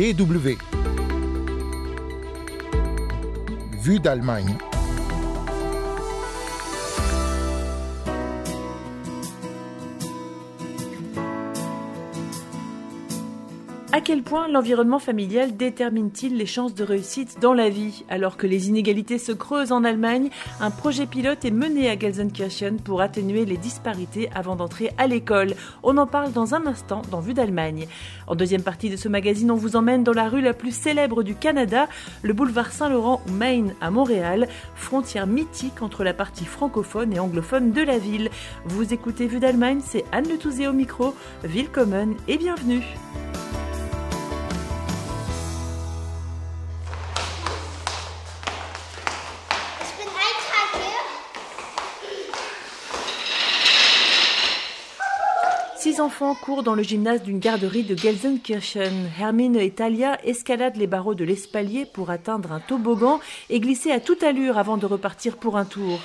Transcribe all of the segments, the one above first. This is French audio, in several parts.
DW. Vue d'Allemagne. À quel point l'environnement familial détermine-t-il les chances de réussite dans la vie? Alors que les inégalités se creusent en Allemagne, un projet pilote est mené à Gelsenkirchen pour atténuer les disparités avant d'entrer à l'école. On en parle dans un instant dans Vue d'Allemagne. En deuxième partie de ce magazine, on vous emmène dans la rue la plus célèbre du Canada, le boulevard Saint-Laurent ou Maine à Montréal, frontière mythique entre la partie francophone et anglophone de la ville. Vous écoutez Vue d'Allemagne, c'est Anne Le Touzé au micro. Willkommen et bienvenue. Six enfants courent dans le gymnase d'une garderie de Gelsenkirchen. Hermine et Talia escaladent les barreaux de l'espalier pour atteindre un toboggan et glisser à toute allure avant de repartir pour un tour.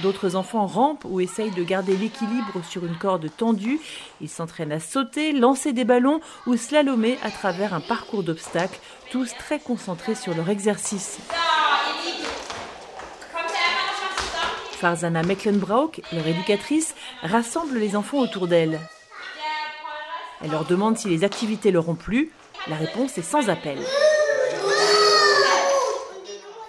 D'autres enfants rampent ou essayent de garder l'équilibre sur une corde tendue. Ils s'entraînent à sauter, lancer des ballons ou slalomer à travers un parcours d'obstacles, tous très concentrés sur leur exercice. Farzana Mecklenbrauk, leur éducatrice, rassemble les enfants autour d'elle. Elle leur demande si les activités leur ont plu. La réponse est sans appel.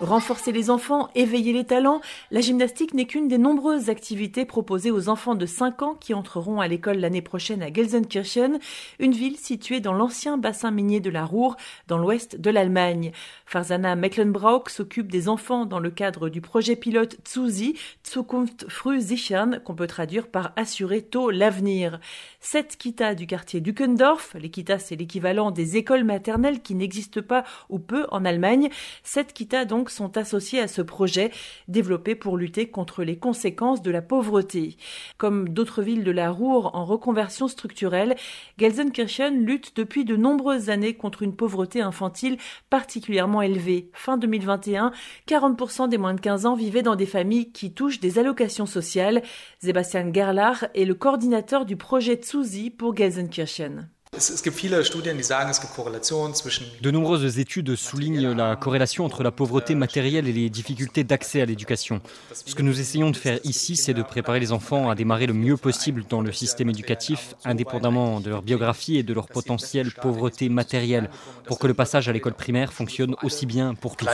Renforcer les enfants, éveiller les talents, la gymnastique n'est qu'une des nombreuses activités proposées aux enfants de 5 ans qui entreront à l'école l'année prochaine à Gelsenkirchen, une ville située dans l'ancien bassin minier de la Ruhr, dans l'ouest de l'Allemagne. Farzana Mecklenbrauk s'occupe des enfants dans le cadre du projet pilote Zuzi, Zukunft früh sichern, qu'on peut traduire par assurer tôt l'avenir. Sept Kita du quartier Dukendorf, les Kita c'est l'équivalent des écoles maternelles qui n'existent pas ou peu en Allemagne, sept Kita donc sont associés à ce projet développé pour lutter contre les conséquences de la pauvreté. Comme d'autres villes de la Ruhr en reconversion structurelle, Gelsenkirchen lutte depuis de nombreuses années contre une pauvreté infantile particulièrement élevée. Fin 2021, 40% des moins de 15 ans vivaient dans des familles qui touchent des allocations sociales. Sébastien Gerlach est le coordinateur du projet Tsuzi pour Gelsenkirchen. De nombreuses études soulignent la corrélation entre la pauvreté matérielle et les difficultés d'accès à l'éducation. Ce que nous essayons de faire ici, c'est de préparer les enfants à démarrer le mieux possible dans le système éducatif, indépendamment de leur biographie et de leur potentielle pauvreté matérielle, pour que le passage à l'école primaire fonctionne aussi bien pour tous.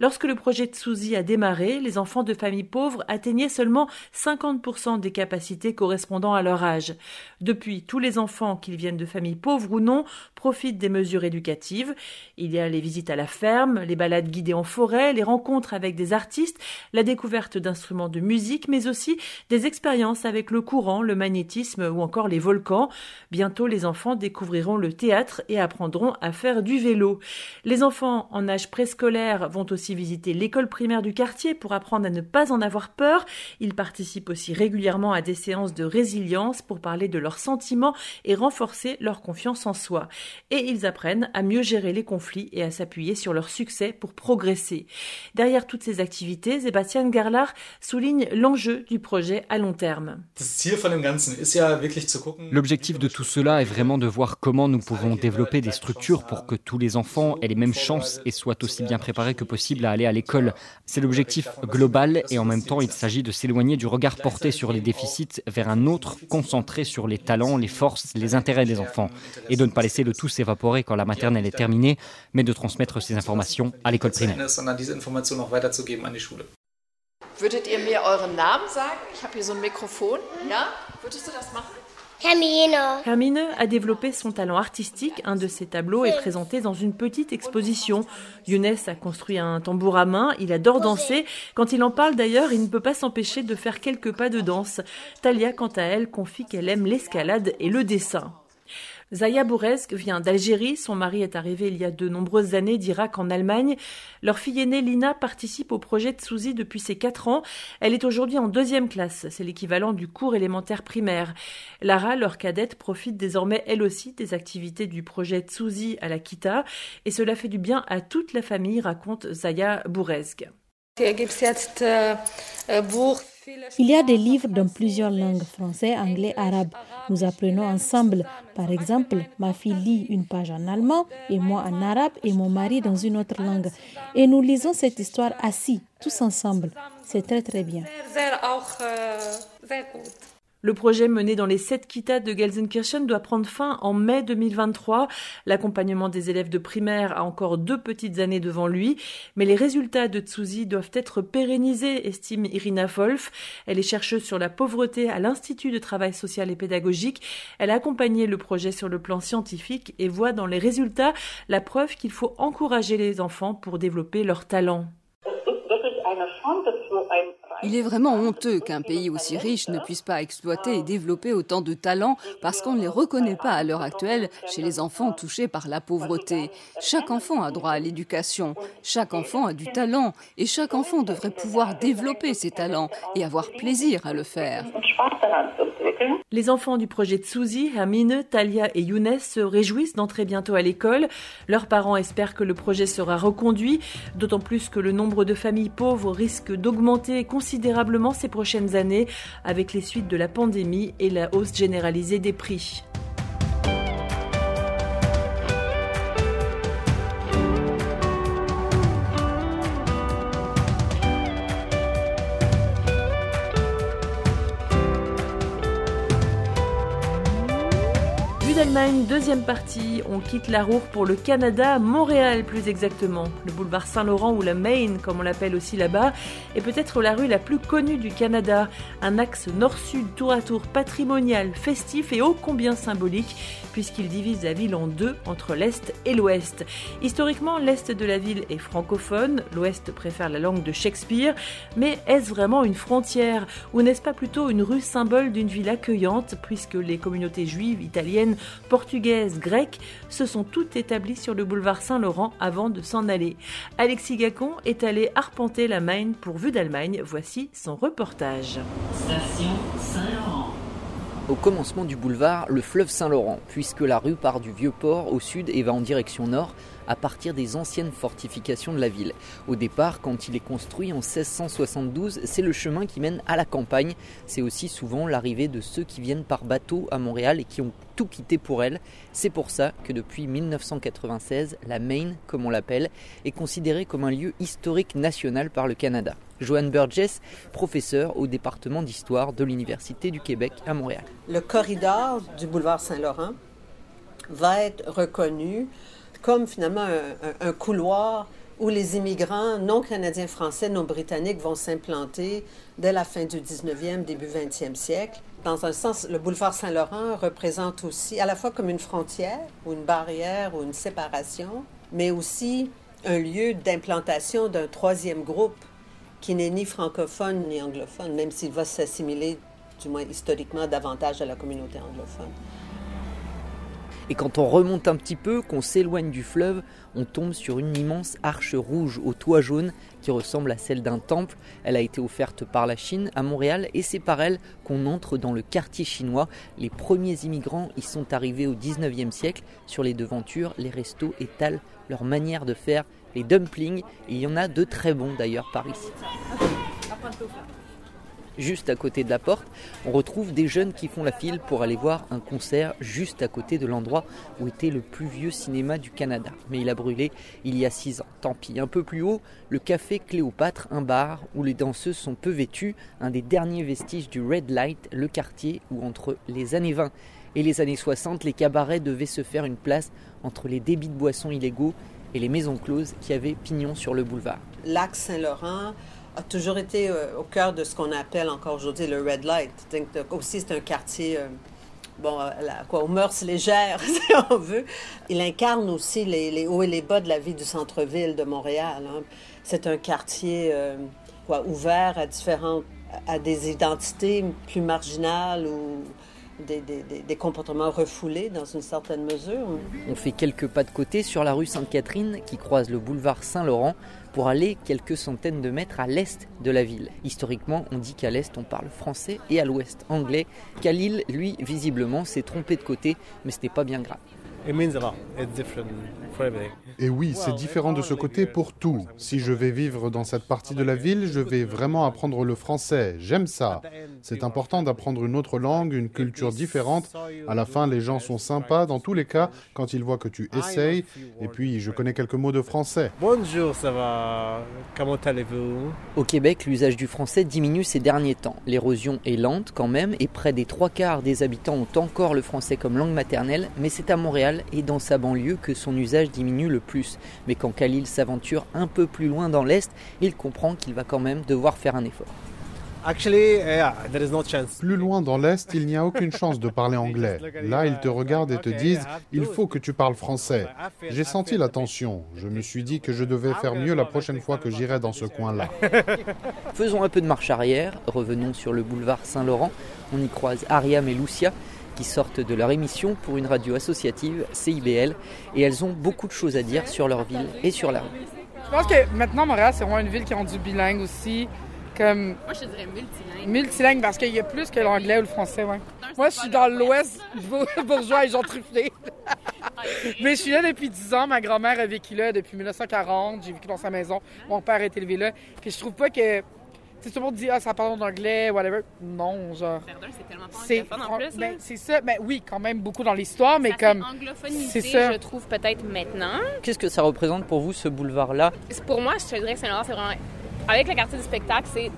Lorsque le projet Tsuzi a démarré, les enfants de familles pauvres atteignaient seulement 50% des capacités correspondant à leur âge. Depuis, tous les enfants, qu'ils viennent de familles pauvres ou non, profitent des mesures éducatives. Il y a les visites à la ferme, les balades guidées en forêt, les rencontres avec des artistes, la découverte d'instruments de musique, mais aussi des expériences avec le courant, le magnétisme ou encore les volcans. Bientôt, les enfants découvriront le théâtre et apprendront à faire du vélo. Les enfants en âge préscolaire vont aussi visiter l'école primaire du quartier pour apprendre à ne pas en avoir peur. Ils participent aussi régulièrement à des séances de résilience pour parler de leurs sentiments et renforcer leur confiance en soi. Et ils apprennent à mieux gérer les conflits et à s'appuyer sur leur succès pour progresser. Derrière toutes ces activités, Sébastien Garlard souligne l'enjeu du projet à long terme. L'objectif de tout cela est vraiment de voir comment nous pouvons développer des structures pour que tous les enfants aient les mêmes chances et soient aussi bien préparés que possible à aller à l'école. C'est l'objectif global et en même temps il s'agit de s'éloigner du regard porté sur les déficits vers un autre concentré sur les talents, les forces, les intérêts des enfants et de ne pas laisser le tout s'évaporer quand la maternelle est terminée, mais de transmettre ces informations à l'école primaire. Würdet ihr mir euren Namen sagen? Ich habe hier so ein Mikrofon. Ja? Würdest du das machen? Hermine a développé son talent artistique. Un de ses tableaux est présenté dans une petite exposition. Younes a construit un tambour à main. Il adore danser. Quand il en parle d'ailleurs, il ne peut pas s'empêcher de faire quelques pas de danse. Talia, quant à elle, confie qu'elle aime l'escalade et le dessin. Zaya Bouresk vient d'Algérie. Son mari est arrivé il y a de nombreuses années d'Irak en Allemagne. Leur fille aînée Lina participe au projet Tsouzi depuis ses 4 ans. Elle est aujourd'hui en deuxième classe. C'est l'équivalent du cours élémentaire primaire. Lara, leur cadette, profite désormais elle aussi des activités du projet Tsouzi à la Kita. Et cela fait du bien à toute la famille, raconte Zaya Bouresk. Il y a des livres dans plusieurs langues, français, anglais, arabe. Nous apprenons ensemble. Par exemple, ma fille lit une page en allemand et moi en arabe et mon mari dans une autre langue. Et nous lisons cette histoire assis, tous ensemble. C'est très très bien. Le projet mené dans les sept kitas de Gelsenkirchen doit prendre fin en mai 2023. L'accompagnement des élèves de primaire a encore deux petites années devant lui, mais les résultats de Tsuzi doivent être pérennisés, estime Irina Wolf. Elle est chercheuse sur la pauvreté à l'Institut de travail social et pédagogique. Elle a accompagné le projet sur le plan scientifique et voit dans les résultats la preuve qu'il faut encourager les enfants pour développer leurs talents. Il est vraiment honteux qu'un pays aussi riche ne puisse pas exploiter et développer autant de talents parce qu'on ne les reconnaît pas à l'heure actuelle chez les enfants touchés par la pauvreté. Chaque enfant a droit à l'éducation, chaque enfant a du talent et chaque enfant devrait pouvoir développer ses talents et avoir plaisir à le faire. Les enfants du projet Tsuzi, Hermine, Talia et Younes se réjouissent d'entrer bientôt à l'école. Leurs parents espèrent que le projet sera reconduit, d'autant plus que le nombre de familles pauvres risque d'augmenter considérablement considérablement ces prochaines années avec les suites de la pandémie et la hausse généralisée des prix. d'Allemagne, deuxième partie. On quitte la Roure pour le Canada, Montréal plus exactement. Le boulevard Saint-Laurent ou la Main, comme on l'appelle aussi là-bas, est peut-être la rue la plus connue du Canada. Un axe nord-sud tour à tour patrimonial, festif et ô combien symbolique, puisqu'il divise la ville en deux, entre l'Est et l'Ouest. Historiquement, l'Est de la ville est francophone, l'Ouest préfère la langue de Shakespeare, mais est-ce vraiment une frontière? Ou n'est-ce pas plutôt une rue symbole d'une ville accueillante, puisque les communautés juives, italiennes, portugaises, grecques se sont toutes établies sur le boulevard Saint-Laurent avant de s'en aller. Alexis Gacon est allé arpenter la Maine pour Vue d'Allemagne. Voici son reportage. Station Saint-Laurent. Au commencement du boulevard, le fleuve Saint-Laurent, puisque la rue part du vieux port au sud et va en direction nord, à partir des anciennes fortifications de la ville. Au départ, quand il est construit en 1672, c'est le chemin qui mène à la campagne. C'est aussi souvent l'arrivée de ceux qui viennent par bateau à Montréal et qui ont tout quitté pour elle. C'est pour ça que depuis 1996, la Maine, comme on l'appelle, est considérée comme un lieu historique national par le Canada. Joanne Burgess, professeure au département d'histoire de l'Université du Québec à Montréal. Le corridor du boulevard Saint-Laurent va être reconnu comme finalement un, couloir où les immigrants non canadiens français, non britanniques vont s'implanter dès la fin du 19e, début 20e siècle. Dans un sens, le boulevard Saint-Laurent représente aussi à la fois comme une frontière ou une barrière ou une séparation, mais aussi un lieu d'implantation d'un troisième groupe qui n'est ni francophone ni anglophone, même s'il va s'assimiler, du moins historiquement, davantage à la communauté anglophone. Et quand on remonte un petit peu, qu'on s'éloigne du fleuve, on tombe sur une immense arche rouge au toit jaune qui ressemble à celle d'un temple. Elle a été offerte par la Chine à Montréal et c'est par elle qu'on entre dans le quartier chinois. Les premiers immigrants y sont arrivés au 19e siècle. Sur les devantures, les restos étalent leur manière de faire les dumplings. Et il y en a de très bons d'ailleurs par ici juste à côté de la porte, on retrouve des jeunes qui font la file pour aller voir un concert juste à côté de l'endroit où était le plus vieux cinéma du Canada. Mais il a brûlé il y a six ans. Tant pis. Un peu plus haut, le café Cléopâtre, un bar où les danseuses sont peu vêtues, un des derniers vestiges du Red Light, le quartier où entre les années 20 et les années 60, les cabarets devaient se faire une place entre les débits de boissons illégaux et les maisons closes qui avaient pignon sur le boulevard. L'axe Saint-Laurent, a toujours été euh, au cœur de ce qu'on appelle encore aujourd'hui le red light. Aussi, c'est un quartier, euh, bon, quoi, aux mœurs légères, si on veut. Il incarne aussi les, hauts et les bas de la vie du centre-ville de Montréal. Hein. C'est un quartier euh, quoi, ouvert à différentes, à des identités plus marginales ou des, comportements refoulés dans une certaine mesure. On fait quelques pas de côté sur la rue Sainte-Catherine qui croise le boulevard Saint-Laurent pour aller quelques centaines de mètres à l'est de la ville. Historiquement, on dit qu'à l'est on parle français et à l'ouest anglais. Khalil, lui, visiblement, s'est trompé de côté, mais ce n'est pas bien grave. Et oui, c'est différent de ce côté pour tout. Si je vais vivre dans cette partie de la ville, je vais vraiment apprendre le français. J'aime ça. C'est important d'apprendre une autre langue, une culture différente. À la fin, les gens sont sympas dans tous les cas quand ils voient que tu essayes. Et puis, je connais quelques mots de français. Bonjour, ça va? Comment allez-vous? Au Québec, l'usage du français diminue ces derniers temps. L'érosion est lente quand même et près des trois quarts des habitants ont encore le français comme langue maternelle, mais c'est à Montréal et dans sa banlieue que son usage diminue le plus. Mais quand Khalil s'aventure un peu plus loin dans l'Est, il comprend qu'il va quand même devoir faire un effort. Plus loin dans l'Est, il n'y a aucune chance de parler anglais. Là, ils te regardent et te disent, il faut que tu parles français. J'ai senti la tension. Je me suis dit que je devais faire mieux la prochaine fois que j'irai dans ce coin-là. Faisons un peu de marche arrière. Revenons sur le boulevard Saint-Laurent. On y croise Ariam et Lucia qui sortent de leur émission pour une radio associative, CIBL, et elles ont beaucoup de choses à dire sur leur ville et sur la rue. Je pense que maintenant, Montréal, c'est vraiment une ville qui est rendue bilingue aussi. Comme... Moi, je dirais multilingue. Multilingue, parce qu'il y a plus que l'anglais ou le français, ouais. Moi, je suis dans l'ouest bourgeois et gentrifié. Mais je suis là depuis 10 ans. Ma grand-mère a vécu là depuis 1940. J'ai vécu dans sa maison. Mon père est élevé là. Puis je trouve pas que tout le monde dit ah ça parle en anglais whatever. Non genre c'est tellement pas en plus ben, c'est ça. Ben oui quand même beaucoup dans l'histoire mais comme c'est ça. je trouve peut-être maintenant. Qu'est-ce que ça représente pour vous ce boulevard là pour moi je te dirais que Saint-Laurent c'est vraiment avec le quartier du spectacle c'est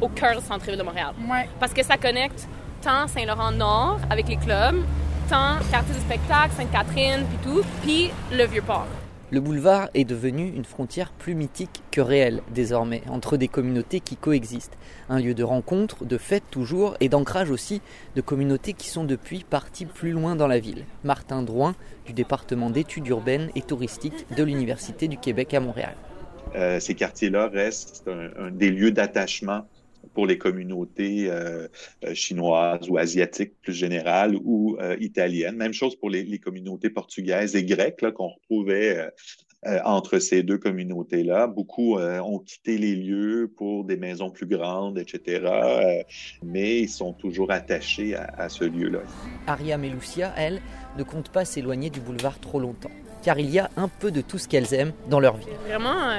au cœur du centre-ville de Montréal. Ouais. parce que ça connecte tant Saint-Laurent Nord avec les clubs tant quartier du spectacle Sainte-Catherine puis tout puis le Vieux-Port le boulevard est devenu une frontière plus mythique que réelle désormais, entre des communautés qui coexistent. Un lieu de rencontre, de fête toujours, et d'ancrage aussi de communautés qui sont depuis parties plus loin dans la ville. Martin Drouin, du département d'études urbaines et touristiques de l'Université du Québec à Montréal. Euh, ces quartiers-là restent des lieux d'attachement pour les communautés euh, euh, chinoises ou asiatiques plus générales ou euh, italiennes. Même chose pour les, les communautés portugaises et grecques qu'on retrouvait entre ces deux communautés-là. Beaucoup ont quitté les lieux pour des maisons plus grandes, etc. mais ils sont toujours attachés à, à ce lieu-là. Aria et Lucia, elles, ne comptent pas s'éloigner du boulevard trop longtemps, car il y a un peu de tout ce qu'elles aiment dans leur vie. Vraiment,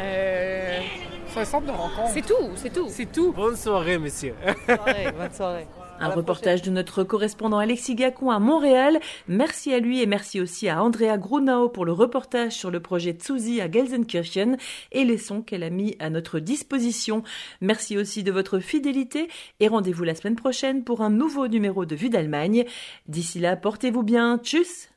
c'est un centre de rencontre. C'est tout, c'est tout. C'est tout. Bonne soirée, monsieur. Bonne soirée, bonne soirée. Un reportage de notre correspondant Alexis Gacon à Montréal. Merci à lui et merci aussi à Andrea Grunau pour le reportage sur le projet Tsuzi à Gelsenkirchen et les sons qu'elle a mis à notre disposition. Merci aussi de votre fidélité et rendez-vous la semaine prochaine pour un nouveau numéro de Vue d'Allemagne. D'ici là, portez-vous bien. Tchuss